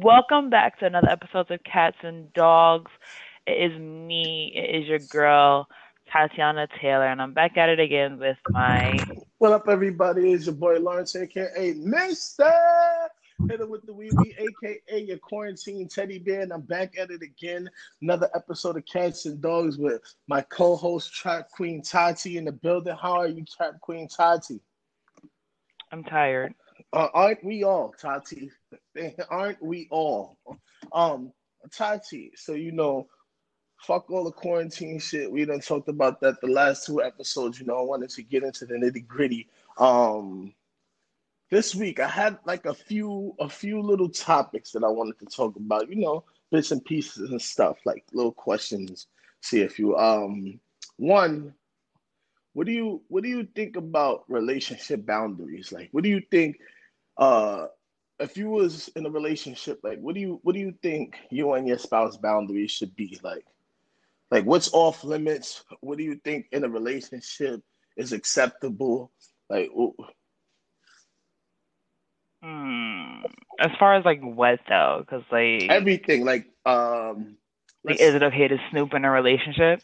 Welcome back to another episode of Cats and Dogs. It is me, it is your girl, Tatiana Taylor, and I'm back at it again with my. What up, everybody? It's your boy Lawrence, aka Mister. Hit it with the wee wee, aka your quarantine teddy bear, and I'm back at it again. Another episode of Cats and Dogs with my co-host Trap Queen Tati in the building. How are you, Trap Queen Tati? I'm tired. Uh, aren't we all, Tati? aren't we all? Um, Tati. So you know, fuck all the quarantine shit. We done talked about that the last two episodes. You know, I wanted to get into the nitty gritty. Um, this week I had like a few a few little topics that I wanted to talk about. You know, bits and pieces and stuff like little questions. See if you um one. What do you what do you think about relationship boundaries? Like, what do you think? Uh, if you was in a relationship, like, what do you what do you think you and your spouse boundaries should be? Like, like what's off limits? What do you think in a relationship is acceptable? Like, Hmm. As far as like what though, because like everything, like um, like is it okay to snoop in a relationship?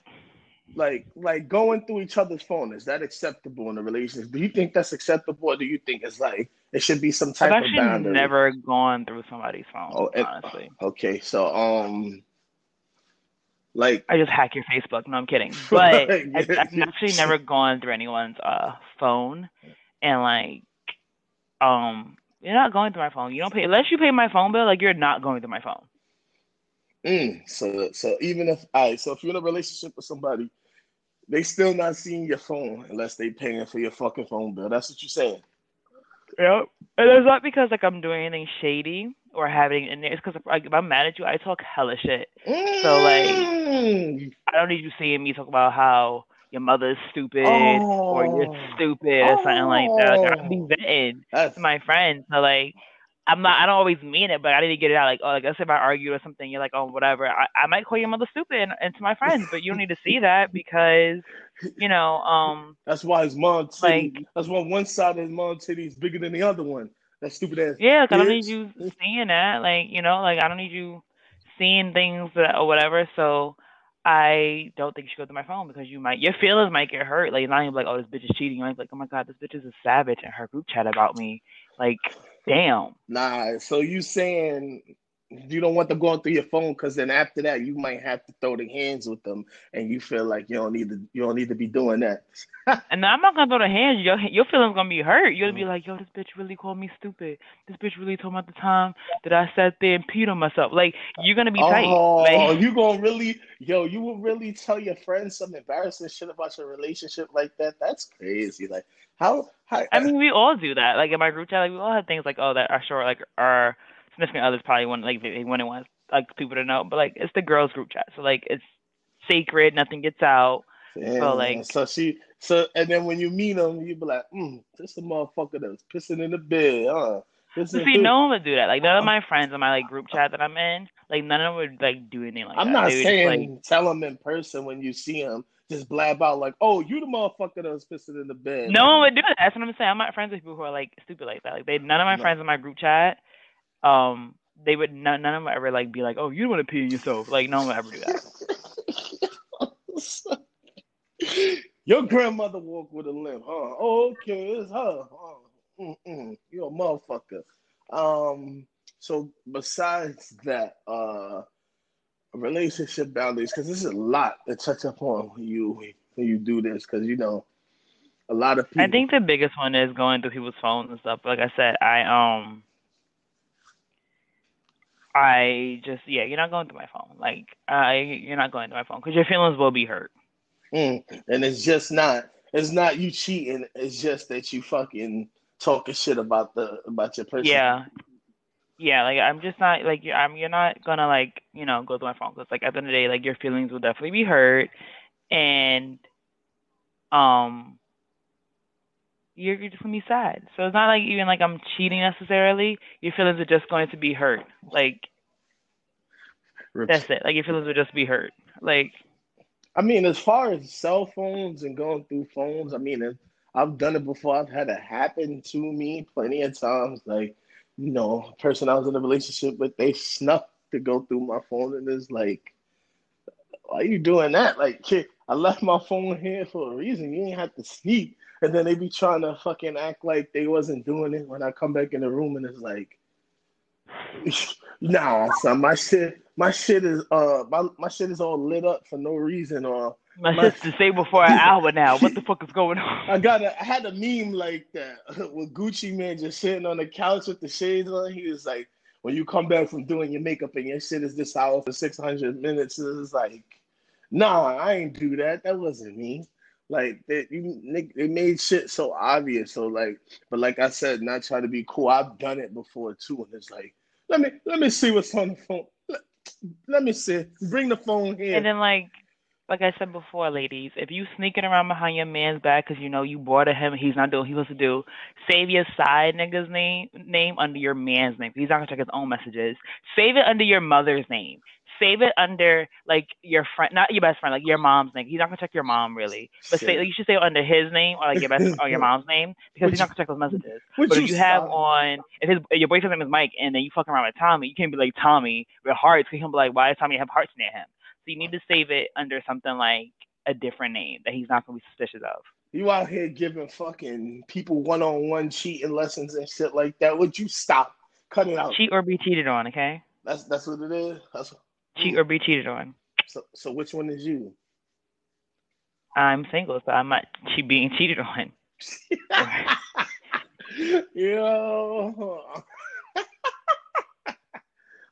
Like like going through each other's phone is that acceptable in a relationship? Do you think that's acceptable, or do you think it's like it should be some type I've of boundary? never gone through somebody's phone. Oh, it- honestly, Okay, so um, like I just hack your Facebook. No, I'm kidding. But Right, I've. I've actually never gone through anyone's uh phone, and like, um, you're not going through my phone. You don't pay unless you pay my phone bill. Like, you're not going through my phone. Mm, so so even if I so if you're in a relationship with somebody, they still not seeing your phone unless they paying for your fucking phone bill. That's what you're saying. Yep. And it's not because like I'm doing anything shady or having in there. It's because like, if I'm mad at you, I talk hella shit. So, like- Mm. I don't need you seeing me talk about how your mother's stupid or you're Oh. stupid or something like that. Like, I be Oh. that's to my friends. So like, I'm not. I don't always mean it, but I need to get it out. Like, oh, like let's say if I argue or something, you're like, oh, whatever. I, I might call your mother stupid and, and to my friends, but you don't need to see that because, you know, um, that's why his mom titty. Like- that's why one side of his mom titty is bigger than the other one. That stupid ass. Yeah, like, I don't need you seeing that. Like, you know, like I don't need you seeing things that, or whatever. So I don't think you should go through my phone because you might your feelings might get hurt. Like not even like, oh, this bitch is cheating. You might be like, oh my god, this bitch is a savage in her group chat about me. Like, damn. Nah, so you saying you don't want them going through your phone because then after that you might have to throw the hands with them, and you feel like you don't need to you don't need to be doing that. And I'm not gonna throw the hands. Your your feelings gonna be hurt. You're Mm. gonna be like, yo, this bitch really called me stupid. This bitch really told me at the time that I sat there and peed on myself. Like you're gonna be tight. Oh, Like, you gonna really, yo, you will really tell your friends some embarrassing shit about your relationship like that? That's crazy. Like, how, how I mean, we all do that. Like in my group chat, like we all have things like, oh, that are sure, like our significant others probably want, like they, they wouldn't want like people to know, but like it's the girls group chat, so like it's sacred, nothing gets out. Damn, like- so she, so, and then when you meet them, you be like, mm, this a motherfucker that was pissing in the bed, huh? See, no one would do that. Like none of my friends in my like group chat that I'm in, like none of them would like do anything like I'm that. not They would saying just, like, tell them in person when you see them, just blab out like, oh, you the motherfucker that was pissing in the bed. no one would do that. That's what I'm saying. I'm not friends with people who are like stupid like that. Like they, none of my No. friends in my group chat, um, they would none, none of them ever like be like, oh, you want to pee on yourself. Like no one would ever do that. Your grandmother walked with a limp, huh? Oh, okay, it's her. Oh, mm-mm. You're a motherfucker. Um, so besides that, uh, relationship boundaries, because this is a lot to touch upon when you when you do this, because you know, a lot of people. I think the biggest one is going through people's phones and stuff. Like I said, I um I just yeah, you're not going through my phone. Like I you're not going through my phone because your feelings will be hurt. Mm, and it's just not. It's not you cheating. It's just that you fucking talking shit about the about your person. Yeah. Yeah, like I'm just not like you're, I'm. You're not gonna like you know go through my phone because like at the end of the day, like your feelings will definitely be hurt, and um, you're, you're just gonna be sad. So it's not like even like I'm cheating necessarily. Your feelings are just going to be hurt. Like Rep- that's it. Like your feelings will just be hurt. Like I mean, as far as cell phones and going through phones, I mean, I've done it before. I've had it happen to me plenty of times. Like you know, a person I was in a relationship with, they snuck to go through my phone and it's like, why are you doing that? Like, I left my phone here for a reason. You ain't have to sneak. And then they be trying to fucking act like they wasn't doing it when I come back in the room and it's like, nah, son, my shit, my shit is uh, my, my shit is all lit up for no reason or my, my shit's disabled for an hour now. What the fuck is going on? I got a, I had a meme like that with Gucci Mane just sitting on the couch with the shades on. He was like, when you come back from doing your makeup and your shit is this hour for six hundred minutes, it's like, nah, I ain't do that. That wasn't me. Like they, you, they made shit so obvious. So like, but like I said, not trying to be cool. I've done it before too, and it's like, let me let me see what's on the phone. Let, let me see. Bring the phone here. And then like like I said before, ladies, if you sneaking around behind your man's back because you know you bored of him, he's not doing what he's supposed to do. Save your side nigga's name name under your man's name. He's not gonna check his own messages. Save it under your mother's name. Save it under like your friend, not your best friend, like your mom's name. He's not gonna check your mom really, but say you should say it under his name or like your best or your mom's name because he's not gonna check those messages. But if you have on if his if your boyfriend's name is Mike and then you fucking around with Tommy, you can't be like Tommy with hearts. He can be like, why does Tommy have hearts near him? So you need to save it under something like a different name that he's not gonna be suspicious of. You out here giving fucking people one on one cheating lessons and shit like that. Would you stop? Cut it out. Cheat or be cheated on, okay? That's that's what it is. That's cheat or be cheated on. So so which one is you? I'm single, so I'm not being cheated on. Yo.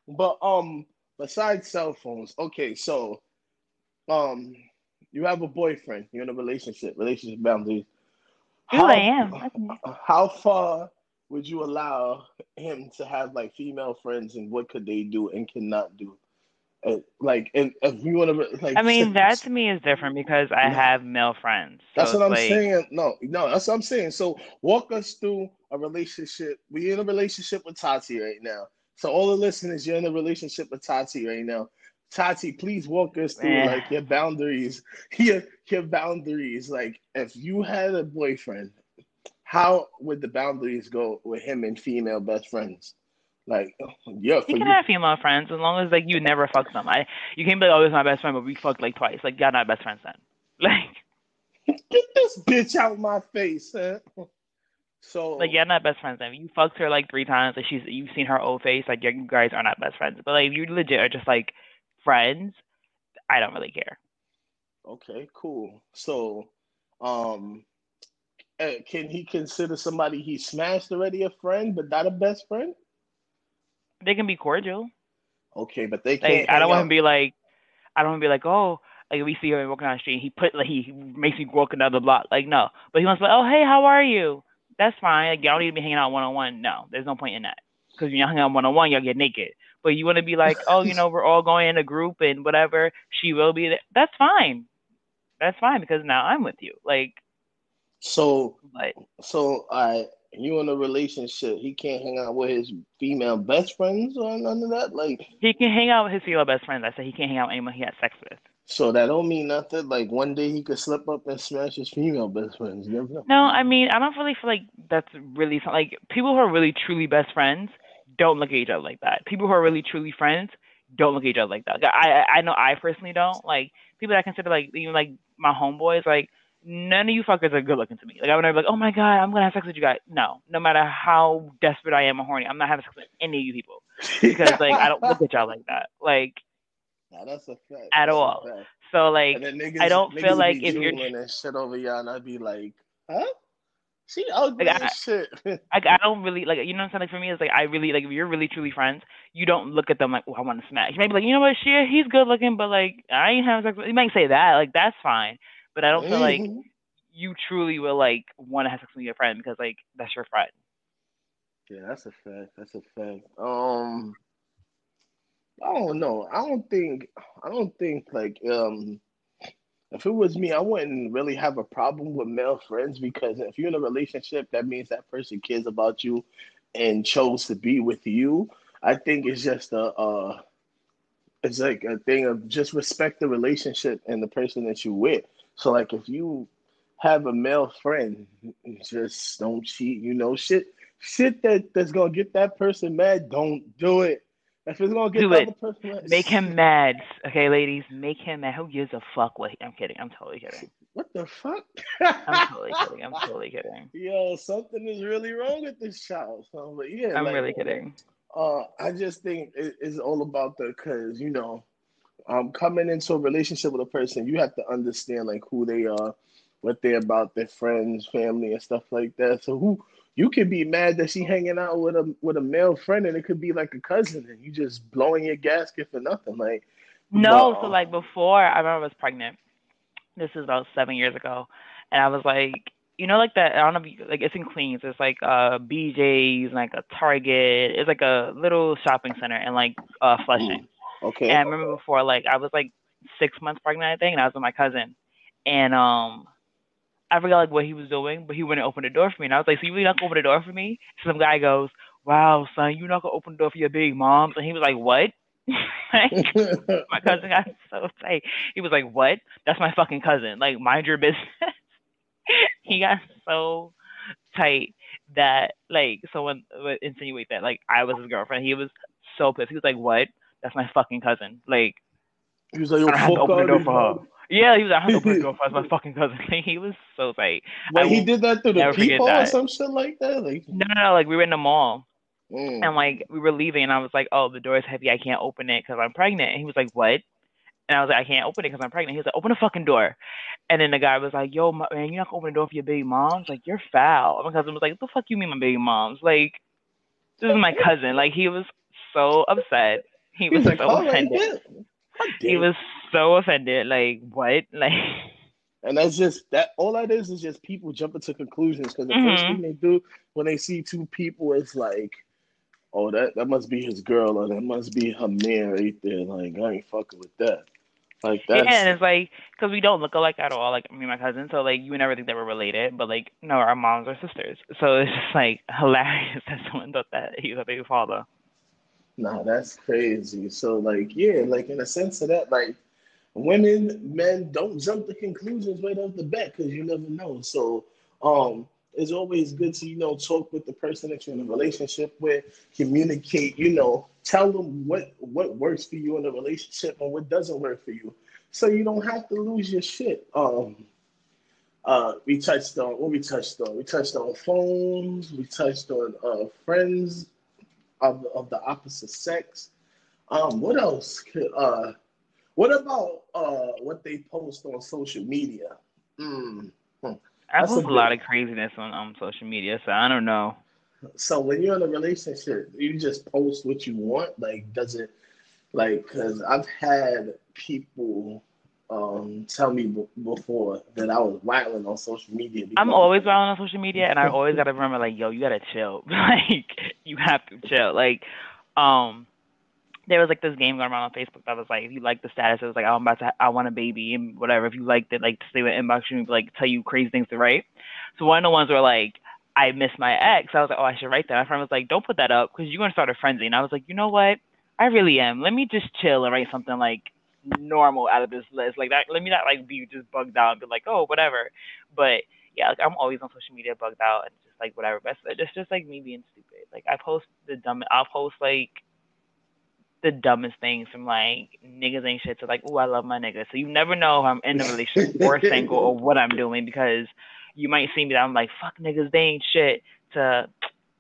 but um besides cell phones, okay, so um you have a boyfriend, you're in a relationship, relationship boundaries. How, I am. How far would you allow him to have like female friends and what could they do and cannot do? Uh, like, and if you want to, like, I mean, that to me is different because I have male friends. So that's what I'm like... saying. No, no, that's what I'm saying. So walk us through a relationship. We're in a relationship with Tati right now. So all the listeners, you're in a relationship with Tati right now. Tati, please walk us through Man. like your boundaries, your your boundaries. Like if you had a boyfriend, how would the boundaries go with him and female best friends? Like, yeah, you can you. have female friends as long as like you never fuck them. I you can't be like, oh, is my best friend, but we fucked like twice. Like, y'all not best friends then. Like, get this bitch out my face, huh? So like you're not best friends. Mean, you fucked her like three times. Like she's you've seen her old face. Like you guys are not best friends. But like if you legit are just like friends, I don't really care. Okay, cool. So, um, eh, can he consider somebody he smashed already a friend, but not a best friend? They can be cordial. Okay, but they can't. Like, I don't want to be like, I don't want to be like, oh, like we see him walking down the street, he put like he makes me walk another block. Like no, but he wants to be like, oh hey, how are you? that's fine. Like, y'all need to be hanging out one on one. No, there's no point in that. Because when y'all hang out one on one, y'all get naked. But you want to be like, oh, you know, we're all going in a group and whatever. She will be there. That's fine. That's fine because now I'm with you. Like, so, like, so I, you in a relationship, he can't hang out with his female best friends or none of that. Like, he can hang out with his female best friends. I said he can't hang out with anyone he has sex with. So that don't mean nothing. Like one day he could slip up and smash his female best friends. You never know. No, I mean I don't really feel like that's really like people who are really truly best friends don't look at each other like that. People who are really truly friends don't look at each other like that. I I know I personally don't like people that I consider like even like my homeboys like none of you fuckers are good looking to me. Like I would never be like, oh my god, I'm gonna have sex with you guys. No, no matter how desperate I am or horny, I'm not having sex with any of you people because like I don't look at y'all like that. Like Nah, that's a fact. At that's all. So like, niggas, I don't feel like if you're and shit over y'all, and I'd be like, huh? She ugly like, I, shit. like I don't really like you know what I'm saying. Like for me, it's like I really like if you're really truly friends, you don't look at them like, oh, I want to smash. You might be like, you know what, she he's good looking, but like I ain't having sex. With you might say that, like that's fine, but I don't feel like mm-hmm. you truly will like want to have sex with your friend because like that's your friend. Yeah, that's a fact. That's a fact. Um, I don't know. I don't think. I don't think like um, if it was me, I wouldn't really have a problem with male friends because if you're in a relationship, that means that person cares about you and chose to be with you. I think it's just a. Uh, it's like a thing of just respect the relationship and the person that you with. So like if you have a male friend, just don't cheat. You know, shit shit that that's gonna get that person mad, don't do it. If it's gonna get Do the it. other person mad, Make him mad. Okay, ladies, make him mad. Who gives a fuck what he, I'm kidding. I'm totally kidding. What the fuck? I'm totally kidding. I'm totally kidding. Yo, something is really wrong with this child. So, but yeah, I'm like, really kidding. Uh, I just think it, it's all about the because you know, um, coming into a relationship with a person, you have to understand like who they are, what they're about, their friends, family, and stuff like that. So who you could be mad that she hanging out with a with a male friend, and it could be like a cousin, and you just blowing your gasket for nothing. Like No, so like before I remember I was pregnant. This is about seven years ago. And I was like you know like that I don't know if you, like it's in Queens. It's like uh BJ's, like a Target. It's like a little shopping center and like uh Flushing. Okay, And I remember before, like I was like six months pregnant, I think, and I was with my cousin, and um, I forgot like what he was doing, but he wouldn't open the door for me, and I was like, "So you really not gonna open the door for me?" Some guy goes, "Wow, son, you not gonna open the door for your big moms?" And he was like, "What?" like, my cousin got so tight. He was like, "What? That's my fucking cousin. Like, mind your business." he got so tight that like someone would insinuate that like I was his girlfriend. He was so pissed. He was like, "What? That's my fucking cousin. Like, he was like, I "Yo, don't have to open the door for here." her." Yeah, he was like, "I have to open the door for her. My fucking cousin." Like, he was so tight. Wait, I he did that through the people or some shit like that. Like, No, no, no. Like we were in the mall. mm. And like we were leaving, and I was like, "Oh, the door is heavy. I can't open it because I'm pregnant." And he was like, "What?" And I was like, "I can't open it because I'm pregnant." He was like, "Open the fucking door." And then the guy was like, "Yo, my, man, you're not gonna open the door for your baby moms? Like you're foul." And my cousin was like, "What the fuck you mean my baby moms? Like this is my cousin." Like he was so upset. He was was like, so "All right, offended. then." He was so offended. Like what? Like And that's just that. All that is is just people jumping to conclusions because the first Mhm. thing they do when they see two people is like, "Oh, that that must be his girl or that must be her man right there." Like, I ain't fucking with that. Like yeah, and it's like because we don't look alike at all. Like me and my cousin, so like you would never think that we're related, but like no, our moms are sisters. So it's just like hilarious that someone thought that he was a baby father. Nah, that's crazy. So like, yeah, like in a sense of that, like women, men don't jump to conclusions right off the bat because you never know. So um, it's always good to you know talk with the person that you're in a relationship with, communicate. You know, tell them what what works for you in a relationship and what doesn't work for you, so you don't have to lose your shit. Um, uh, we touched on what we touched on. We touched on phones. We touched on uh, friends of of the opposite sex. Um, what else? Could, uh, what about uh, what they post on social media? Mm. hmm. I That's a post a lot of craziness on um social media, so I don't know. So when you're in a relationship, you just post what you want. Like, does it like? Because I've had people um, tell me b- before that I was wilding on social media. I'm always around on social media, and I always gotta remember like, yo, you gotta chill. like you have to chill. Like, um, there was like this game going around on Facebook that was like, if you like the status, it was like, I'm about to, I want a baby and whatever. If you liked it, like stay with inbox you, like tell you crazy things to write. So one of the ones were like, I miss my ex. I was like, oh, I should write that. My friend was like, don't put that up because you're gonna start a frenzy. And I was like, you know what? I really am. Let me just chill and write something like normal out of this list. Like that. Let me not like be just bugged out and be like, oh, whatever. But yeah, like I'm always on social media bugged out and just like whatever. But it's just like me being stupid. Like I post the dumb. I'll post like the dumbest things from like niggas ain't shit to like, oh, I love my nigga. So you never know if I'm in a relationship or single or what I'm doing because you might see me that I'm like, fuck niggas, they ain't shit. To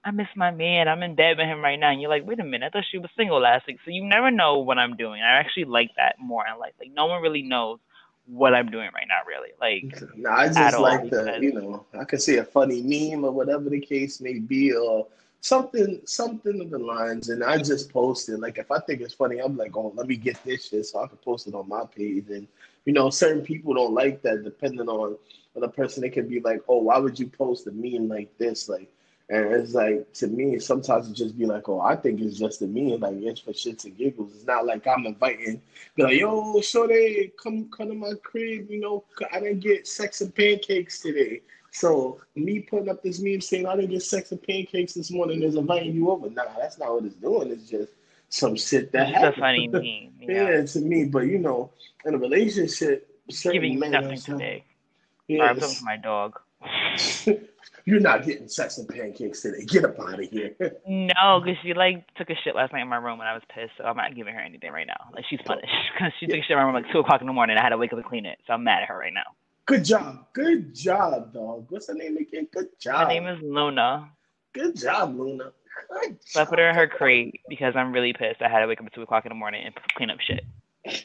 I miss my man. I'm in bed with him right now. And you're like, wait a minute, I thought she was single last week. So you never know what I'm doing. I actually like that more in life. Like no one really knows what I'm doing right now, really. Like No, I just like the, you know, I could see a funny meme or whatever the case may be, or something, something of the lines, and I just post it. Like if I think it's funny, I'm like, oh, let me get this shit so I can post it on my page. And you know, certain people don't like that, depending on on the person. They can be like, oh, why would you post a meme like this? Like, and it's like to me, sometimes it just be like, oh, I think it's just a meme, like it's for shits and giggles. It's not like I'm inviting, be like, yo, Shorty, come come to my crib. You know, I didn't get sex and pancakes today. So me putting up this meme saying I didn't get sex and pancakes this morning is inviting you over. Nah, that's not what it's doing. It's just some shit that it's a funny meme. yeah. Yeah. to me. But you know, in a relationship, Giving nothing today. Yeah, I'm talking to my dog. You're not getting sex and pancakes today. Get up out of here. no, because she like took a shit last night in my room and I was pissed, so I'm not giving her anything right now. Like she's punished because she took a shit in my room like two o'clock in the morning. I had to wake up and clean it, so I'm mad at her right now. Good job. Good job, dog. What's her name again? Good job. Her name is Luna. Good job, Luna. Good so job. I put her in her crate because I'm really pissed. I had to wake up at two o'clock in the morning and clean up shit.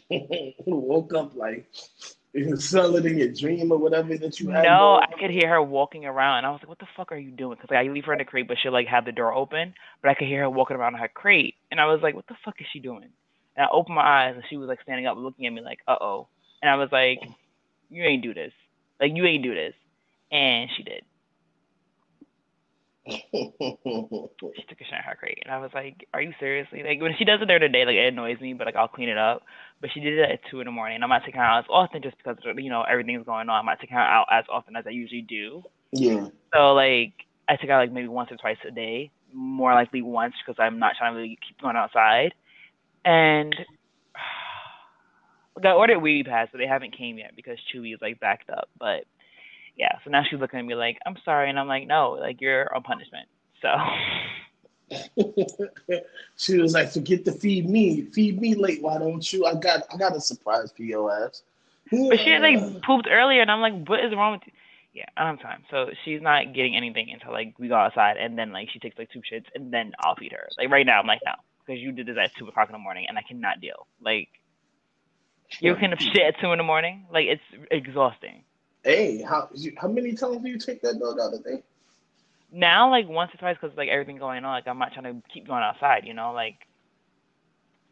Woke up like sell it in your dream or whatever that you had. No, I could hear her walking around. I was like, "What the fuck are you doing?" Because like, I leave her in the crate, but she'll like have the door open, but I could hear her walking around in her crate, and I was like, "What the fuck is she doing?" And I opened my eyes, and she was like standing up, looking at me like, "Uh oh," and I was like, "You ain't do this. Like you ain't do this," and she did. She took a shit in her crate, and I was like, "Are you seriously?" Like when she does it there today, like it annoys me, but like I'll clean it up. But she did it at two in the morning. I'm not taking her out as often just because you know everything's going on. I'm not taking her out as often as I usually do. Yeah. So like I take her out like maybe once or twice a day, more likely once because I'm not trying to really keep going outside. And I ordered wee-wee pads, but they haven't came yet because Chewy is like backed up. But yeah, so now she's looking at me like, I'm sorry, and I'm like, no, like you're on punishment. So she was like, forget to feed me, feed me late. Why don't you? I got, I got a surprise for your ass. But she had like pooped earlier, and I'm like, what is wrong with you? Yeah, I don't have time. So she's not getting anything until like we go outside, and then like she takes like two shits, and then I'll feed her. Like right now, I'm like, no, because you did this at two o'clock in the morning, and I cannot deal. Like you can shit at two in the morning. Like it's exhausting. Hey, how how many times do you take that dog out a day? Now, like once or twice, because like everything going on. Like I'm not trying to keep going outside. You know, like.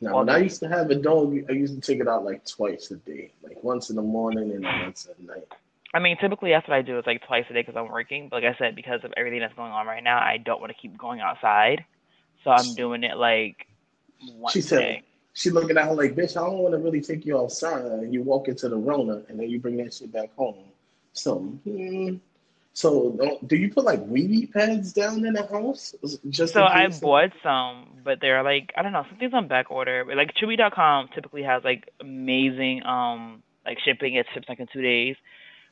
Now, when I used to have a dog, I used to take it out like twice a day, like once in the morning and once at night. I mean, typically that's what I do. It's like twice a day because I'm working. But like I said, because of everything that's going on right now, I don't want to keep going outside, so I'm doing it like once she said, day she looking at her like, bitch, I don't want to really take you outside. And you walk into the Rona and then you bring that shit back home. So, so do you put like wee-wee pads down in the house? Just so I bought some, but they're like I don't know, something's on back order. But Like Chewy.com typically has like amazing um like shipping. It ships like in two days.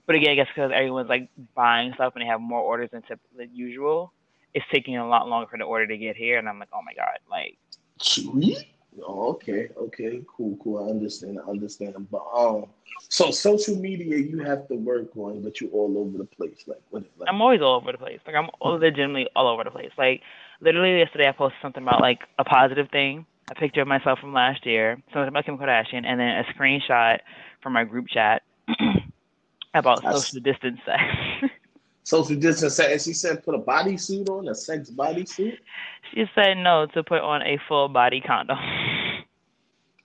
But again, I guess because everyone's like buying stuff and they have more orders than, tip- than usual, it's taking a lot longer for the order to get here. And I'm like, oh my god, like Chewy. Oh, okay, okay, cool, cool. I understand. I understand. But um, so social media you have to work on, but you're all over the place. Like what? Like, I'm always all over the place. Like I'm legitimately all over the place. Like literally yesterday, I posted something about like a positive thing, a picture of myself from last year, something about Kim Kardashian, and then a screenshot from my group chat about That's... social distance sex. social distance and she said put a bodysuit on, a sex bodysuit. She said no to put on a full body condom.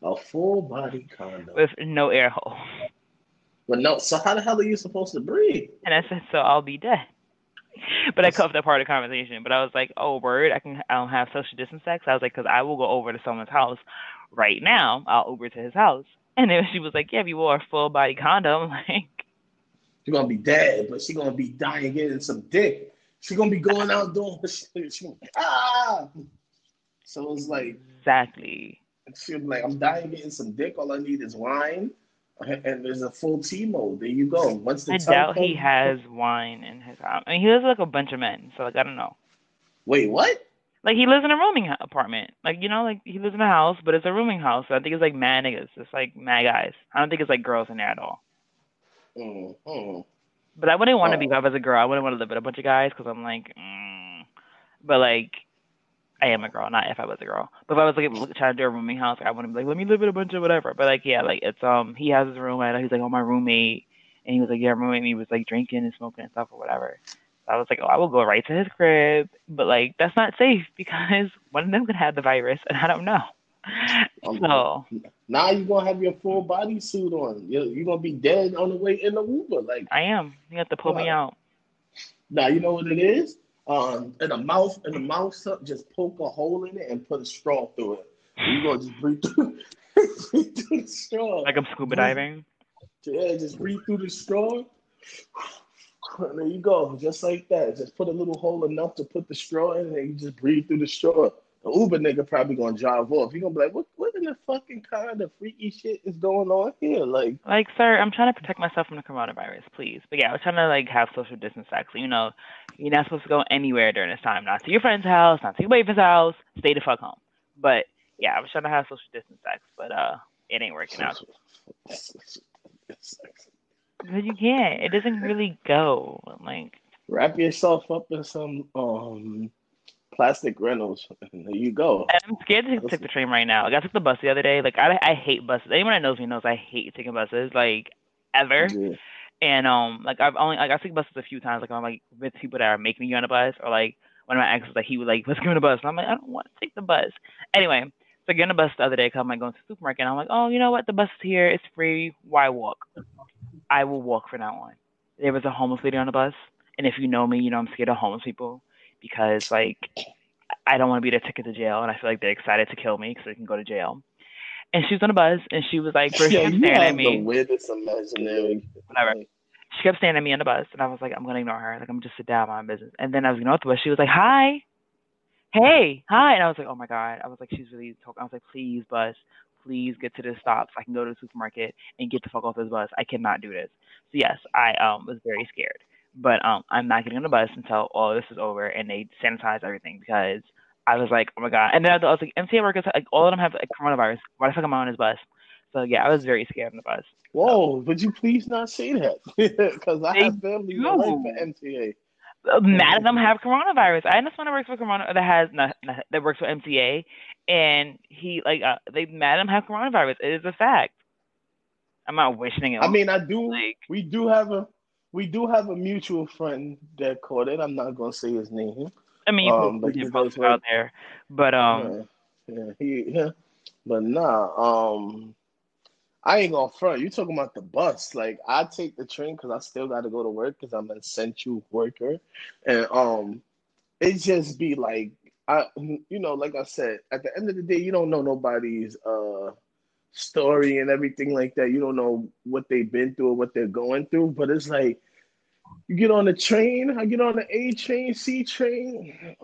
A full body condom with no air hole. But no, so how the hell are you supposed to breathe? And I said, so I'll be dead. But I cut off that part of the conversation. But I was like, oh, word, I can I don't have social distance sex. I was like, because I will go over to someone's house right now. I'll Uber to his house. And then she was like, yeah, if you wore a full body condom, like She's gonna be dead, but she's gonna be dying getting some dick. She's gonna be going out doing shit. She gonna, ah. So it's like exactly. She'll be like, I'm dying getting some dick. All I need is wine, and there's a full T mode. There you go. Once the I doubt he has wine in his house. I mean, he lives with like a bunch of men, so like I don't know. Wait, what? Like he lives in a rooming apartment. Like you know, like he lives in a house, but it's a rooming house. So I think it's like mad niggas. It's like mad guys. I don't think it's like girls in there at all. Mm-hmm. But I wouldn't want to be if I was a girl. I wouldn't want to live with a bunch of guys because I'm like, mm. but like, I am a girl, not if I was a girl. But if I was like trying to do a rooming house, I wouldn't be like, let me live in a bunch of whatever. But like, yeah, like it's um, he has his room. I know he's like, oh, my roommate, and he was like, yeah, roommate. And he was like drinking and smoking and stuff or whatever. So I was like, oh, I will go right to his crib, but like that's not safe because one of them could have the virus, and I don't know. So now you're gonna have your full body suit on. You're, you're gonna be dead on the way in the Uber. Like I am. You have to pull uh, me out. Now you know what it is. Um, in the mouth, in the mouth, just poke a hole in it and put a straw through it. You're gonna just breathe through, breathe through the straw. Like I'm scuba diving. Yeah, just breathe through the straw. there you go, just like that. Just put a little hole enough to put the straw in, and you just breathe through the straw. The Uber nigga probably gonna drive off. He gonna be like, what what in the fucking kind of freaky shit is going on here? Like, like, sir, I'm trying to protect myself from the coronavirus, please. But yeah, I was trying to like have social distance sex. You know, you're not supposed to go anywhere during this time. Not to your friend's house, not to your boyfriend's house. Stay the fuck home. But yeah, I was trying to have social distance sex, but uh, it ain't working out. Because you can't. It doesn't really go. Like wrap yourself up in some um plastic rentals. there you go. I'm scared to take the train right now. Like I took the bus the other day. Like I I hate buses. Anyone that knows me knows I hate taking buses. Like ever. Yeah. And um, like I've only like I take buses a few times. Like I'm like with people that are making me on a bus, or like one of my exes like he would like let's go on a bus. And I'm like I don't want to take the bus. Anyway, so I get on a bus the other day because I'm like going to the supermarket. and I'm like, oh, you know what? The bus is here. It's free. Why walk? I will walk from now on. There was a homeless lady on the bus, and if you know me, you know I'm scared of homeless people because like I don't want to be the ticket to jail, and I feel like they're excited to kill me because they can go to jail. And she was on a bus, and she was like, first she kept staring at me. The weirdest imaginary. Whatever. She kept staring at me on the bus, and I was like, I'm gonna ignore her. Like I'm just sit down, on my business. And then I was going ignoring the bus. She was like, Hi, hey, hi, and I was like, Oh my god. I was like, She's really talking. I was like, Please, bus, please get to the stop so I can go to the supermarket and get the fuck off this bus. I cannot do this. So yes, I um was very scared. But um, I'm not getting on the bus until all this is over and they sanitize everything because I was like, oh my god. And then I was like, MTA workers, like all of them have like coronavirus. Why the fuck am I on this bus? So yeah, I was very scared on the bus. Whoa, so. would you please not say that? Because I they have family that work for MTA. Mad of them have coronavirus. I know someone that works for Corona that has not, not, that works for MTA, and he like uh, they mad them have coronavirus. It is a fact. I'm not wishing it. I mean, I do. Like, we do have a we do have a mutual friend that caught it. I'm not gonna say his name. I mean, um, but post out there, but um, yeah, yeah, he, yeah, but nah, um, I ain't gonna front. You talking about the bus? Like I take the train because I still got to go to work because I'm an essential worker, and um, it just be like I, you know, like I said, at the end of the day, you don't know nobody's uh story and everything like that. You don't know what they've been through or what they're going through, but it's like you get on the train, I get on the A train, C train.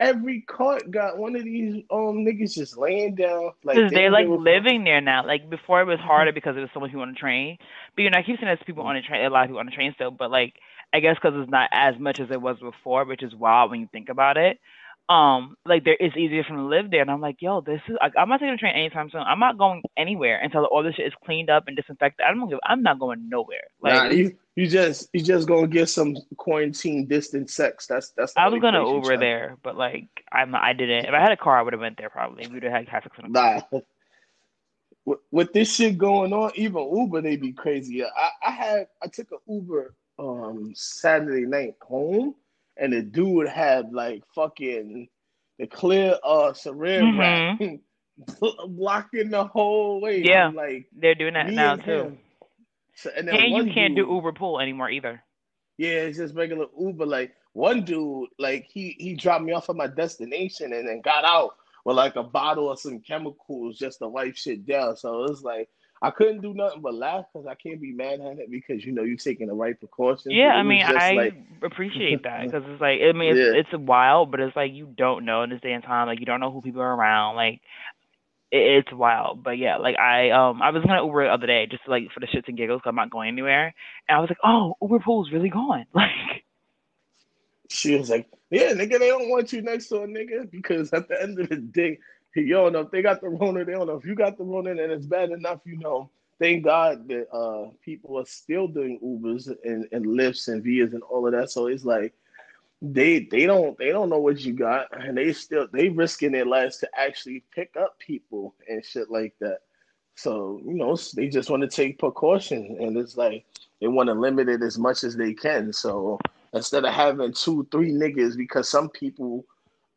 Every cart got one of these um niggas just laying down. Like they they're like living there now. Like before, it was harder because there was so many people on the train. But you know, I keep saying there's people on the train, a lot of people on the train still. But like, I guess because it's not as much as it was before, which is wild when you think about it um like there it's easier for them to live there. And i'm like yo this is like i'm not taking a train anytime soon. I'm not going anywhere until all this shit is cleaned up and disinfected. I'm not i'm not going nowhere. Like nah, you, you just you just gonna get some quarantine distance sex. That's that's i was gonna uber there but like i'm i didn't. If i had a car i would have went there probably. We would have had sex in nah. With, with this shit going on even uber they be crazy. I i had i took an uber um saturday night home and the dude had like fucking the clear uh saran mm-hmm. wrap blocking the whole way. Yeah, like they're doing that now too. So, and, and you can't dude, do Uber Pool anymore either. Yeah, it's just regular Uber. Like one dude, like he he dropped me off at my destination and then got out with like a bottle of some chemicals just to wipe shit down. So it's like I couldn't do nothing but laugh because I can't be mad at it because you know you're taking the right precautions. Yeah, I mean I like... appreciate that because it's like I mean it's, yeah. it's wild, but it's like you don't know in this day and time. Like you don't know who people are around. Like it, it's wild, but yeah, like I um I was gonna Uber the other day just like for the shits and giggles. Cause I'm not going anywhere, and I was like, oh, Uber pool's really gone. Like she was like, yeah, nigga, they don't want you next to a nigga because at the end of the day you don't know if they got the Rona, they don't know if you got the Rona, and it's bad enough, you know. Thank God that uh, people are still doing Ubers and, and Lyfts and Vias and all of that. So it's like they they don't they don't know what you got, and they still they risking their lives to actually pick up people and shit like that. So you know they just want to take precaution, and it's like they want to limit it as much as they can. So instead of having two three niggas, because some people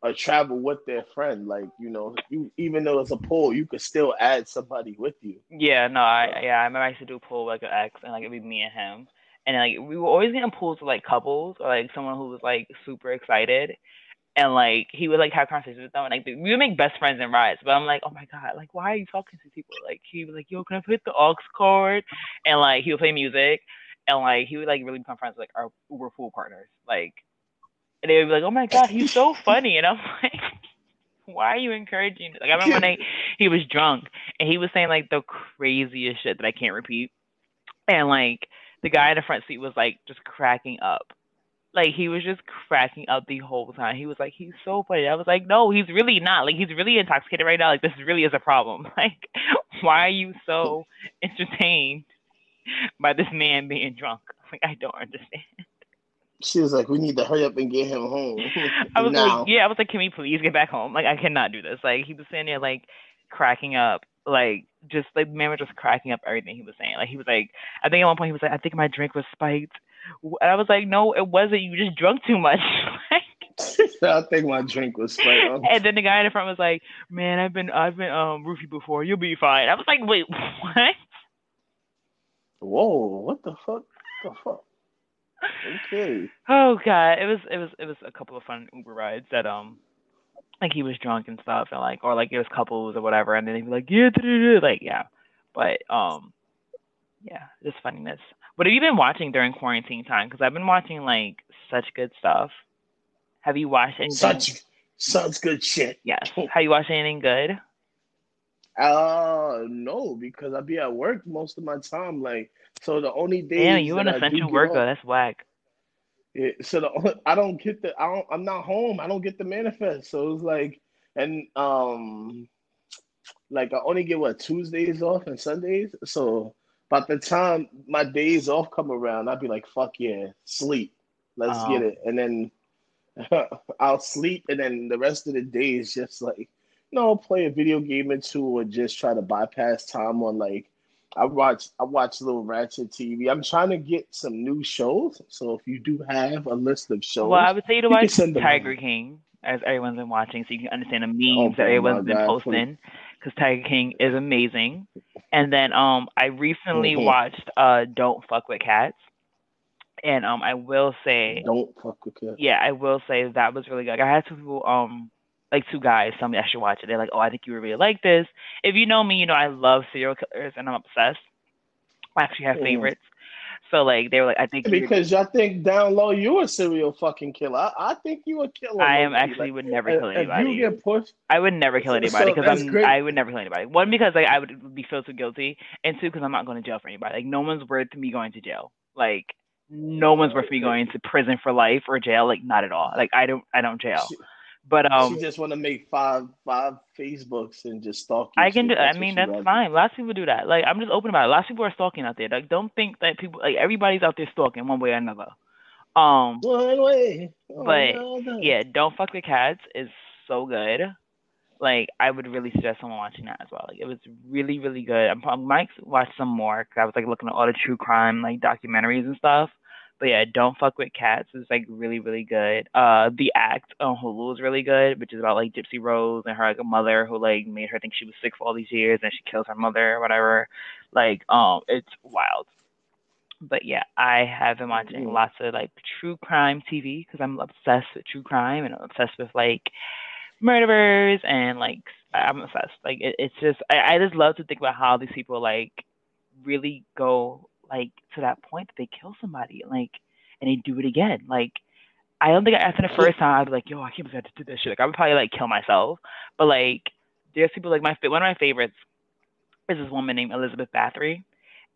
or travel with their friend. Like you know, you even though it's a pool, you could still add somebody with you. Yeah, no, I yeah, I remember I used to do a pool with, like an ex, and like it'd be me and him, and like we were always getting pools with like couples or like someone who was like super excited. And like he would like have conversations with them, and like we would make best friends in rides. But I'm like, oh my god, like why are you talking to people? Like he was like, yo, can I put the aux cord? And like he would play music, and like he would like really become friends with like our Uber pool partners. Like and they would be like, "Oh my god, he's so funny," and I'm like, why are you encouraging? Like I remember when I, he was drunk and he was saying like the craziest shit that I can't repeat, and like the guy in the front seat was like just cracking up. Like he was just cracking up the whole time. He was like, he's so funny. I was like, no, he's really not. Like he's really intoxicated right now. Like this really is a problem. Like, why are you so entertained by this man being drunk? Like I don't understand. She was like, "We need to hurry up and get him home." I was now. like, "Yeah." I was like, "Can we please get back home?" Like I cannot do this. Like he was sitting there like cracking up, like just like man was just cracking up everything he was saying. Like he was like, I think at one point he was like, "I think my drink was spiked." And I was like, "No, it wasn't. You just drunk too much." I think my drink was spiked. And then the guy in the front was like, "Man, I've been I've been um roofie before. You'll be fine." I was like, "Wait, what?" Whoa! What the fuck? What the fuck? Okay. Oh god, it was it was it was a couple of fun Uber rides that um like he was drunk and stuff and like or like it was couples or whatever and then he'd be like yeah like yeah. But um yeah just funniness. What have you been watching during quarantine time? Because i've been watching like such good stuff. Have you watched anything? Such such good shit. Yes. Have you watched anything good? Uh no because i be at work most of my time like so the only day yeah you an essential worker that's whack yeah, so the, I don't get the I don't I'm not home. I don't get the manifest. So it's like and um like I only get what Tuesdays off and Sundays. So by the time my days off come around, I'd be like, fuck yeah, sleep. Let's uh-huh. get it. And then I'll sleep and then the rest of the day is just like, you know, play a video game or two or just try to bypass time on like I watch I watch little Ratchet TV. I'm trying to get some new shows. So if you do have a list of shows, well, I would say to watch Tiger King, as everyone's been watching, so you can understand the memes oh, that everyone's been God, posting. Because Tiger King is amazing. And then um, I recently mm-hmm. watched uh, Don't Fuck with Cats. And um, I will say, don't fuck with cats. Yeah, I will say that was really good. I had two people um like two guys tell me I should watch it. They're like, "Oh, I think you would really like this." If you know me, you know I love serial killers and I'm obsessed. I actually have mm. favorites. So like they were like, I think because y'all think down low you're a serial fucking killer. I, I think you a killer. I am actually like, would never kill anybody. If you get pushed, I would never kill anybody because so I'm great. I would never kill anybody. One because like I would be feel too guilty, and two because I'm not going to jail for anybody. Like no one's worth me going to jail. Like no one's worth me going to prison for life or jail. Like not at all. Like I don't I don't jail. But um, she just want to make five five Facebooks and just stalk. I can do. I mean, that's fine. Lots of people do that. Like, I'm just open about it. Lots of people are stalking out there. Like, don't think that people like everybody's out there stalking one way or another. Um, one way. But yeah, don't fuck with cats is so good. Like, I would really suggest someone watching that as well. Like, it was really, really good. I'm, I might watch some more because I was like looking at all the true crime like documentaries and stuff. But yeah, Don't Fuck with Cats is like really, really good. Uh The Act on Hulu is really good, which is about like Gypsy Rose and her like mother who like made her think she was sick for all these years and she kills her mother or whatever. Like, um, it's wild. But yeah, I have been watching mm-hmm. lots of like true crime TV because I'm obsessed with true crime and I'm obsessed with like murderers and like I'm obsessed. Like it, it's just I, I just love to think about how these people like really go like to that point that they kill somebody, like, and they do it again. Like, I don't think I'd after the first time I'd be like, yo, I can't believe I do this shit. Like, I would probably like kill myself. But like, there's people like my one of my favorites is this woman named Elizabeth Bathory,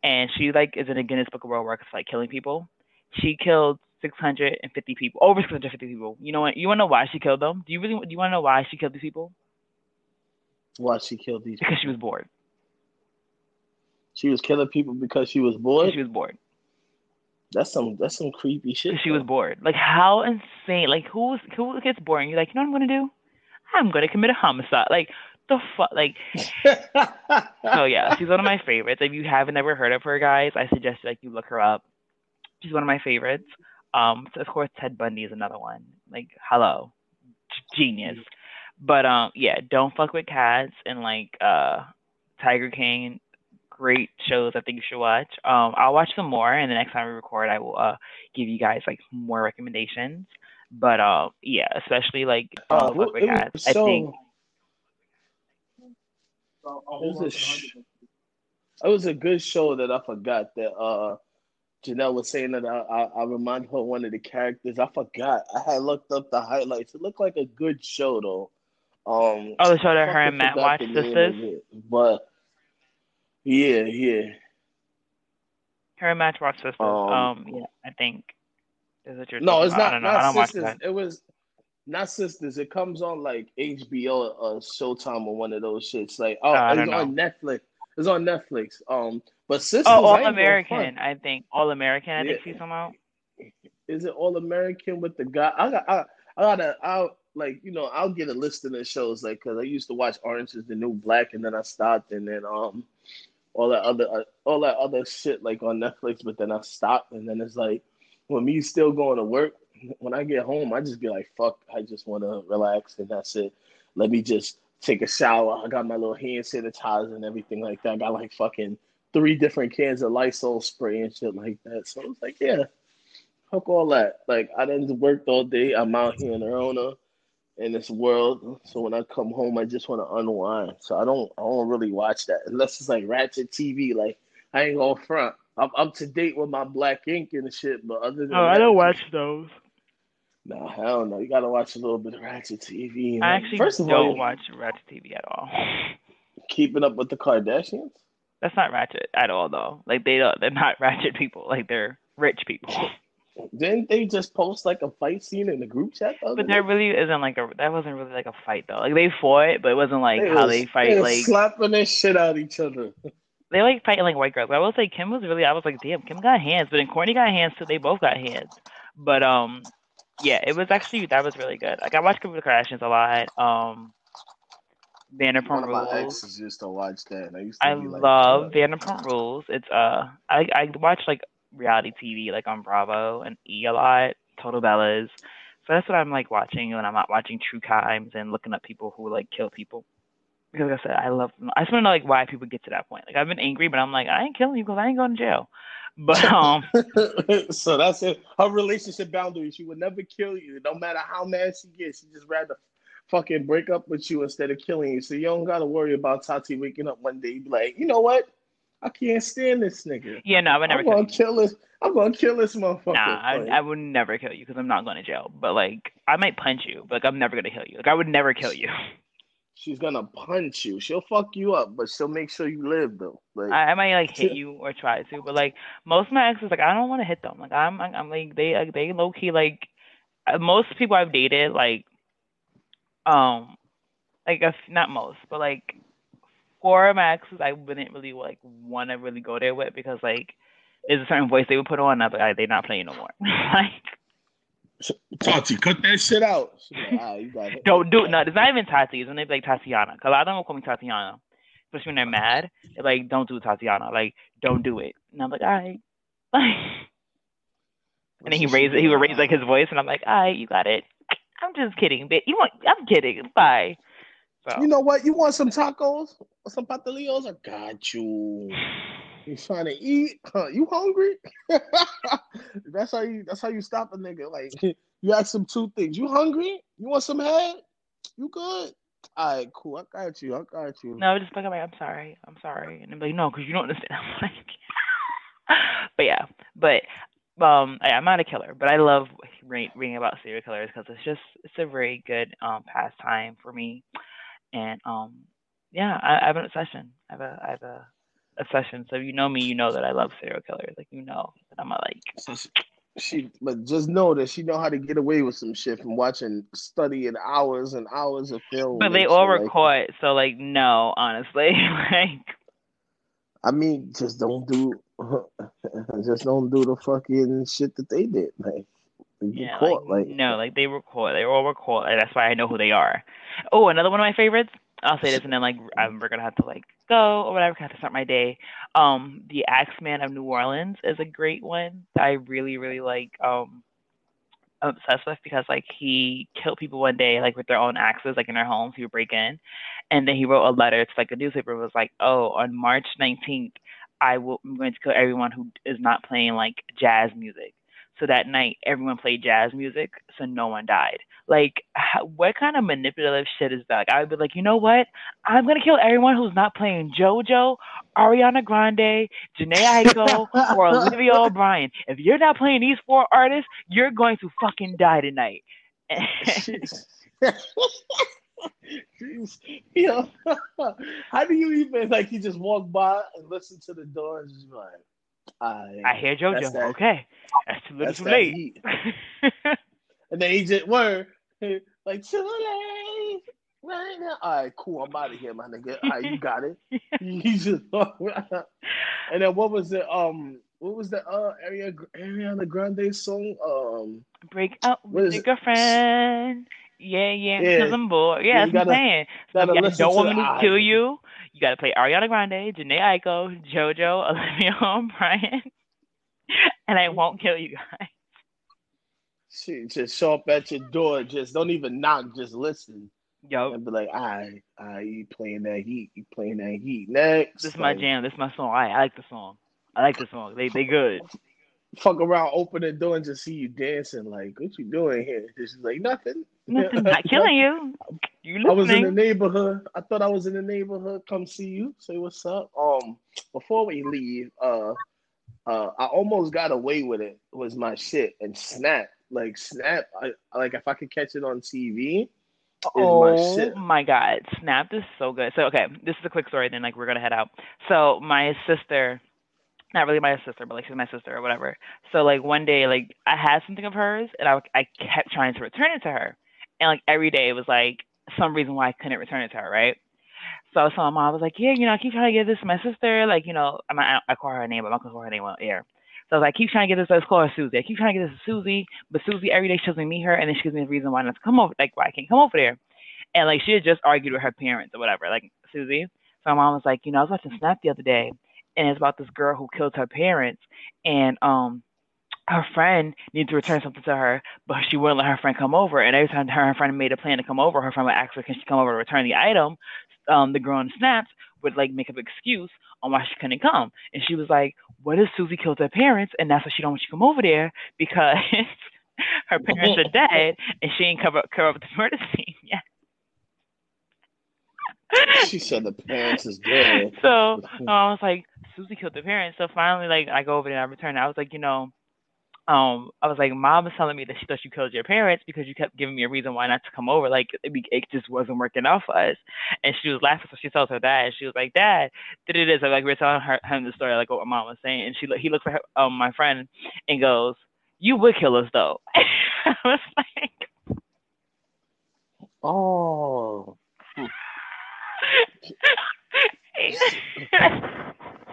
and she like is in a Guinness Book of World Records for like killing people. She killed 650 people, over 650 people. You know what? You want to know why she killed them? Do you really? Do you want to know why she killed these people? Why she killed these? Because people? she was bored. She was killing people because she was bored. She was bored. That's some that's some creepy shit. She was bored. Like how insane? Like who's who gets boring? You're like, you know what I'm gonna do? I'm gonna commit a homicide. Like the fuck? Like so yeah, she's one of my favorites. If you haven't ever heard of her, guys, I suggest like you look her up. She's one of my favorites. Um, so of course Ted Bundy is another one. Like hello, genius. But um, yeah, don't fuck with cats and like uh, Tiger King great shows I think you should watch. Um, I'll watch some more, and the next time we record, I will uh, give you guys like more recommendations. But uh, yeah, especially like uh, fuck with cats. So, I think it was, a sh- it was a good show that I forgot that uh, Janelle was saying that I, I, I remind her one of the characters. I forgot. I had looked up the highlights. It looked like a good show though. Um, oh, the show that her and Matt watch sisters. but yeah, yeah. Her and Matt sisters. Um, um, yeah, I think. Is it your no, it's not. Not sisters. It was not sisters. It comes on like HBO or Showtime or one of those shits. Like oh, uh, it's on Netflix. It's on Netflix. Um, but sisters. Oh, All American. I think All American. I yeah. think she's somehow. Is it All American with the guy? I got. I, I gotta. I'll like you know. I'll get a list of the shows like because I used to watch Orange Is the New Black and then I stopped and then um all that other uh, all that other shit like on Netflix, but then I stopped and then it's like when me still going to work, when I get home, I just be like, fuck, I just want to relax and that's it. Let me just take a shower. I got my little hand sanitizer and everything like that. I got like fucking three different cans of Lysol spray and shit like that. So it's like, yeah, fuck all that. Like I didn't worked all day. I'm out here in Arizona in this world. So when I come home, I just want to unwind. So I don't, I don't really watch that unless it's like Ratchet TV. Like I ain't gonna front. I'm up to date with my Black Ink and shit, but other than oh, that, I don't watch those. No, hell no. You gotta watch a little bit of Ratchet TV. I actually first of don't all, watch Ratchet TV at all. Keeping up with the Kardashians. That's not Ratchet at all, though. Like they don't, they're not Ratchet people. Like they're rich people. Didn't they just post like a fight scene in the group chat? The but there really isn't like a that wasn't really like a fight though. Like they fought, but it wasn't like they how was, they fight. They like slapping their shit out each other. they like fighting like white girls. I will say Kim was really. I was like, damn, Kim got hands, but then Kourtney got hands too. They both got hands. But um, yeah, it was actually that was really good. Like I watched Kim the Kardashians a lot. Um, Vanderpump One of Rules. My exes used to watch that. I, used I like, love Vanderpump Rules. It's uh, I I watch like reality TV like on Bravo and E a lot, Total Bellas. So that's what I'm like watching when I'm not watching true crimes and looking up people who like kill people. Because like I said, I love. I just want to know like why people get to that point. Like I've been angry, but I'm like I ain't killing you because I ain't going to jail. But um, so that's it. Her relationship boundary. She would never kill you, no matter how mad she gets. She just rather fucking break up with you instead of killing you. So you don't gotta worry about Tati waking up one day be like, you know what? I can't stand this nigga. Yeah, no, I would never. I'm gonna kill, this. I'm gonna kill this motherfucker. Nah, I, I, would never kill you because I'm not going to jail. But like, I might punch you, but like, I'm never gonna kill you. Like, I would never kill you. She's gonna punch you. She'll fuck you up, but she'll make sure you live though. Like, I, I might like hit you or try to, but like most of my exes, like I don't want to hit them. Like I'm, I'm like they, like, they low key like uh, most people I've dated, like, um, like if not most, but like four exes I wouldn't really like want to really go there with because like there's a certain voice they would put on. I'm like, they're not playing no more. like, Tati, cut that shit out. Like, ah, Don't do it. No, it's not even Tati. It's when they like Tatiana. Cause a lot of them will call me Tatiana, especially when they're mad. They're like, don't do Tatiana. Like, don't do it. And I'm like, all right. and then he raised. He would raise like his voice, and I'm like, all right, you got it. I'm just kidding, but you want? I'm kidding. Bye. So. You know what? You want some tacos or some pastelillos? I got you. You trying to eat? Huh, you hungry? that's how you. That's how you stop a nigga. Like you ask him two things. You hungry? You want some head? You good? All right, cool. I got you. I got you. No, just like I'm like, I'm sorry. I'm sorry, and I'm like, no, because you don't understand. I'm like, but yeah, but um, I, am not a killer, but I love reading about serial killers because it's just it's a very good um pastime for me. And um, yeah, I, I have an obsession. I have a I have a obsession. So if you know me, you know that I love serial killers. Like you know that I'm a like. So she, but just know that she know how to get away with some shit from watching, studying hours and hours of film. But they all were caught, so like no, honestly, like. I mean, just don't do, just don't do the fucking shit that they did, like. Yeah, caught, like, like, no, like they were caught. They all were caught. That's why I know who they are. Oh, another one of my favorites. I'll say this, and then like I'm, we're gonna have to like go or whatever. Have to start my day. Um, the Axeman of New Orleans is a great one that I really, really like. Um, I'm obsessed with because like he killed people one day like with their own axes like in their homes. He would break in, and then he wrote a letter to like a newspaper. It was like, oh, on March 19th, I will. I'm going to kill everyone who is not playing like jazz music. So that night, everyone played jazz music, so no one died. Like, how, what kind of manipulative shit is that? Like, I would be like, you know what? I'm gonna kill everyone who's not playing JoJo, Ariana Grande, Jhené Aiko, or Olivia O'Brien. If you're not playing these four artists, you're going to fucking die tonight. yeah. How do you even like? You just walk by and listen to the door and just like, I, I hear JoJo. That, okay, that's too little, too late. and then he just word like too late right now. All right, cool. I'm out of here, my nigga. All right, you got it. just and then what was it? Um, what was the uh area Ariana Grande song? Um, break up with your girlfriend. Yeah, yeah, yeah. I'm bored. Yeah, that's what I'm saying. So you don't want me to kill you. You got to play Ariana Grande, Jhené Aiko, JoJo, Olivia O'Brien, and I won't kill you guys. She just show up at your door. Just don't even knock. Just listen. Yo. And be like, right, all right, you playing that heat. You playing that heat. Next. This is my jam. This is my song. I, I like the song. I like the song. They they good. Fuck around, open the door, and just see you dancing. Like, what you doing here? Just like nothing. Nothing. Not killing you. You listening. I was in the neighborhood. I thought I was in the neighborhood. Come see you. Say what's up. Um, before we leave, uh, uh, I almost got away with it. Was my shit and Snap. Like Snap. I like if I could catch it on TV oh my, my god, Snap is so good. So okay, this is a quick story. Then like we're gonna head out. So my sister, not really my sister, but like she's my sister or whatever. So like one day, like I had something of hers, and I I kept trying to return it to her, and like every day it was like some reason why I couldn't return it to her, right? So so my mom, was like, yeah, you know, I keep trying to give this to my sister. Like, you know, I'm not, I call her name, but I'm not gonna call her name on air. So I was like, keep trying to get this. Let's call her Susie. I keep trying to get this to Susie, but Susie every day she doesn't meet her, and then she gives me a reason why not to come over. Like, why I can't come over there. And like she had just argued with her parents or whatever, like Susie. So my mom was like, you know, I was watching Snap the other day, and it's about this girl who killed her parents, and um, her friend needed to return something to her, but she wouldn't let her friend come over. And every time her and her friend made a plan to come over, her friend would ask her, "Can she come over to return the item?" Um, the girl in Snaps would like make up an excuse on why she couldn't come, and she was like, "What if Susie killed her parents, and that's why she don't want you to come over there because her parents are dead, and she ain't cover cover up the murder scene yet." she said the parents is dead. So um, I was like, Susie killed the parents. So finally, like, I go over there and I return. I was like, you know, um, I was like, mom was telling me that she thought you killed your parents because you kept giving me a reason why not to come over. Like, it, it just wasn't working out for us. And she was laughing. So she tells her dad, she was like, Dad, did it is. So, like, we are telling her, him the story, like what my mom was saying. And she, he looks at her, um, my friend and goes, You would kill us, though. I was like, Oh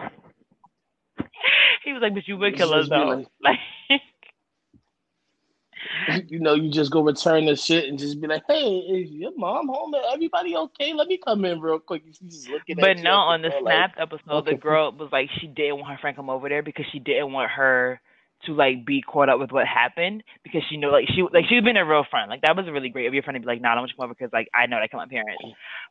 he was like, "But you would kill us though." Like, you know, you just go return the shit and just be like, "Hey, is your mom home? Everybody okay? Let me come in real quick." She's just looking but no, on the Snap like, episode, the girl was like, she didn't want her friend come over there because she didn't want her to like be caught up with what happened because she knew like she like she's been a real friend. Like that was really great of your friend to be like, nah, I don't want you to come over because like I know that I killed my parents.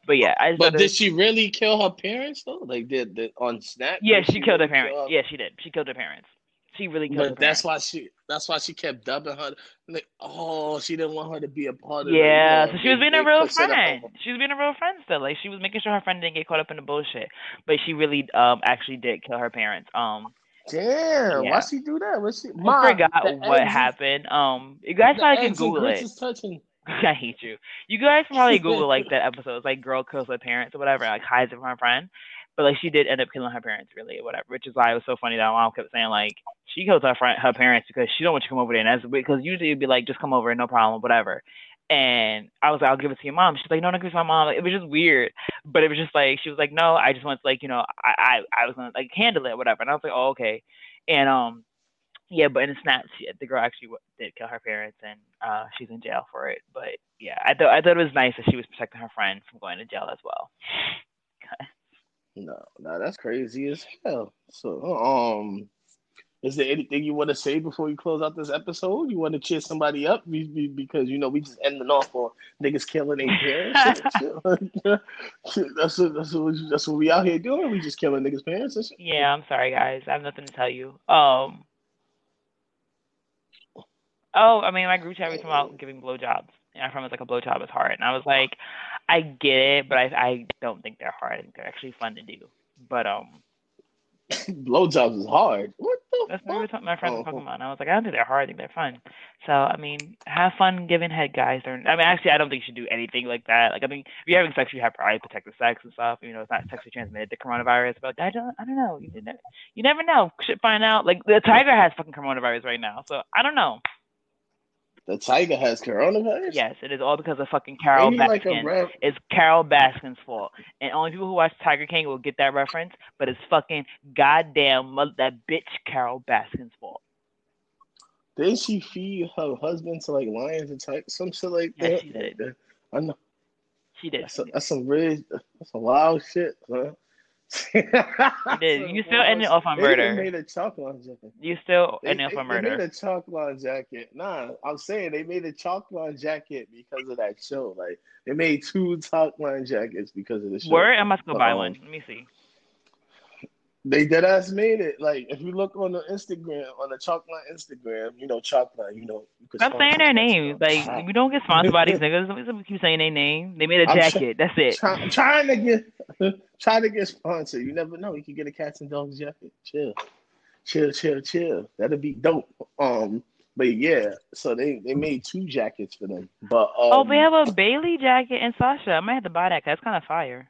But yeah, I But did she really kill her parents though? Like did, did on Snap? Yeah, she, she killed her parents. Her? Yeah, she did. She killed her parents. She really killed but that's why she that's why she kept dubbing her like oh she didn't want her to be a part of it. yeah so she was being a real friend she was being a real friend still like she was making sure her friend didn't get caught up in the bullshit but she really um actually did kill her parents um Damn, yeah. why she do that? What she? I forgot what happened. Um, you guys probably can Google it. Touching. I hate you. You guys probably Google like that episode. It's like girl kills her parents or whatever, like hides it from her friend. But like she did end up killing her parents, really, or whatever. Which is why it was so funny that mom kept saying like she killed her friend, her parents because she don't want you to come over there. And that's because usually it'd be like just come over, no problem, whatever. And I was like, I'll give it to your mom. She's like, no, no, give it to my mom. It was just weird, but it was just like she was like, no, I just want to like, you know, I I, I was gonna like handle it, or whatever. And I was like, oh, okay. And um, yeah, but in the snap, she, the girl actually did kill her parents, and uh, she's in jail for it. But yeah, I thought I thought it was nice that she was protecting her friend from going to jail as well. no, no, that's crazy as hell. So, um, is there anything you want to say before we close out this episode? You want to cheer somebody up because you know we just ending off on niggas killing their parents. that's what, that's what that's what we out here doing. We just killing niggas' parents. Yeah, I'm sorry guys. I have nothing to tell you. Um. Oh, I mean, my group chat was talking about giving blowjobs. And I promise like a blowjob is hard, and I was like, I get it, but I I don't think they're hard. I think they're actually fun to do. But um, blowjobs is hard. What? The fuck? That's what we talking, my friends were talking about. And oh, oh. I was like, I don't think they're hard. I think they're fun. So I mean, have fun giving head, guys. Or I mean, actually, I don't think you should do anything like that. Like I mean, if you're having sex, you have probably protected sex and stuff. You know, it's not sexually transmitted the coronavirus. But I don't, I don't know. You never, you never know. Should find out. Like the tiger has fucking coronavirus right now. So I don't know. The tiger has coronavirus. Yes, it is all because of fucking Carole Ain't he like a Baskin. it's Carole Baskin's fault, and only people who watch Tiger King will get that reference. But it's fucking goddamn mother, that bitch Carole Baskin's fault. Didn't she feed her husband to like lions and tigers, some shit like Yeah, that? she did. I know She did. that's, a, that's some really that's some wild shit, huh? You did. You still ended off on They made a chalk-line jacket. You still They, up they, on they made a chalk-line jacket. Nah, I'm saying they made a chalk-line jacket because of that show. Like they made two chalk-line jackets because of the show. Word, I must go buy Um, one. Let me see. They dead ass made it. Like if you look on the Instagram, on the Chalkline Instagram, you know Chalkline, you know. You Stop saying their names. Like we don't get sponsored by these niggas. Don't keep saying their name. They made a I'm try- jacket. That's it. Try, trying to get trying to get sponsored. You never know. You could get a cats and dogs jacket. Chill. Chill, chill, chill. That'd be dope. Um but yeah, so they, they made two jackets for them. But um, Oh, they have a Bailey jacket and Sasha. I might have to buy that. 'cause that's kind of fire.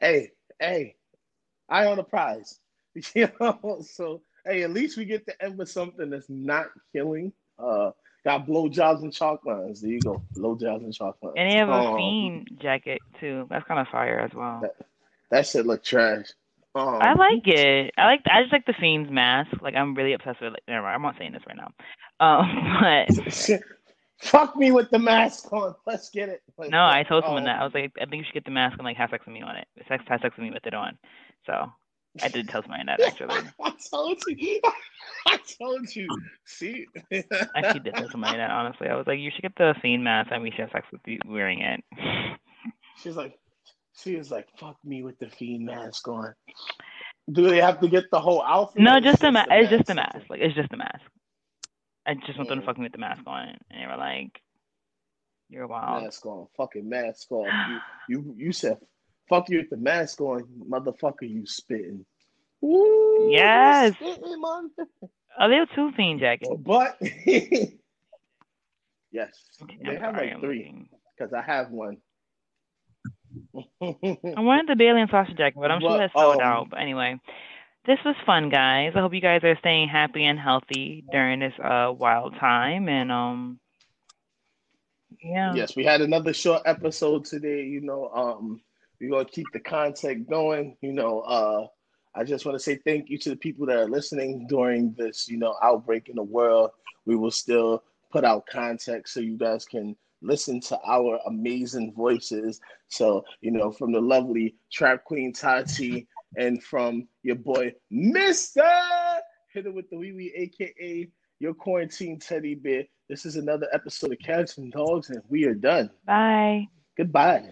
hey, hey, I own a prize. You know, so hey, at least we get to end with something that's not killing. Uh got blowjobs and chalk lines. There you go. Blowjobs and chalk lines. And they have a Um, fiend jacket too. That's kind of fire as well. That shit look trash. Um, I like it. I like. I just like the fiend's mask. Like I'm really obsessed with. it. Never mind. I'm not saying this right now. Um, but Fuck me with the mask on. Let's get it. Like, no, I told someone um, that. I was like, I think you should get the mask and like have sex with me on it. Sex, have sex with me with it on. So I did tell someone that actually. I told you. I told you. See? I actually did tell somebody that honestly. I was like, you should get the fiend mask and we should have sex with you wearing it. She's like, she was like, fuck me with the fiend mask on. Do they have to get the whole outfit? No, just the mask. It's just the mask? Like it's just the mask. I just want them to fuck me with the mask on, and they were like, "You're wild." Mask on. Fucking mask on. You, you, you said, fuck you with the mask on, motherfucker, you spitting. Ooh, Yes. Spitting, man. Oh, they have two fiend jackets. But, yes. I'm They have sorry, like I'm three, because I have one. I wanted the Bailey and Sasha jacket, but I'm sure But, that's sold um, out. But anyway, this was fun, guys. I hope you guys are staying happy and healthy during this uh wild time. And um, yeah, Yes, we had another short episode today. You know, um, we're gonna keep the content going. You know, uh, I just want to say thank you to the people that are listening during this, you know, outbreak in the world. We will still put out content so you guys can listen to our amazing voices. So, you know, from the lovely Trap Queen Tati and from your boy Mister Hit it with the wee wee, aka your quarantine teddy bear. This is another episode of Cats and Dogs, and we are done. bye. Goodbye.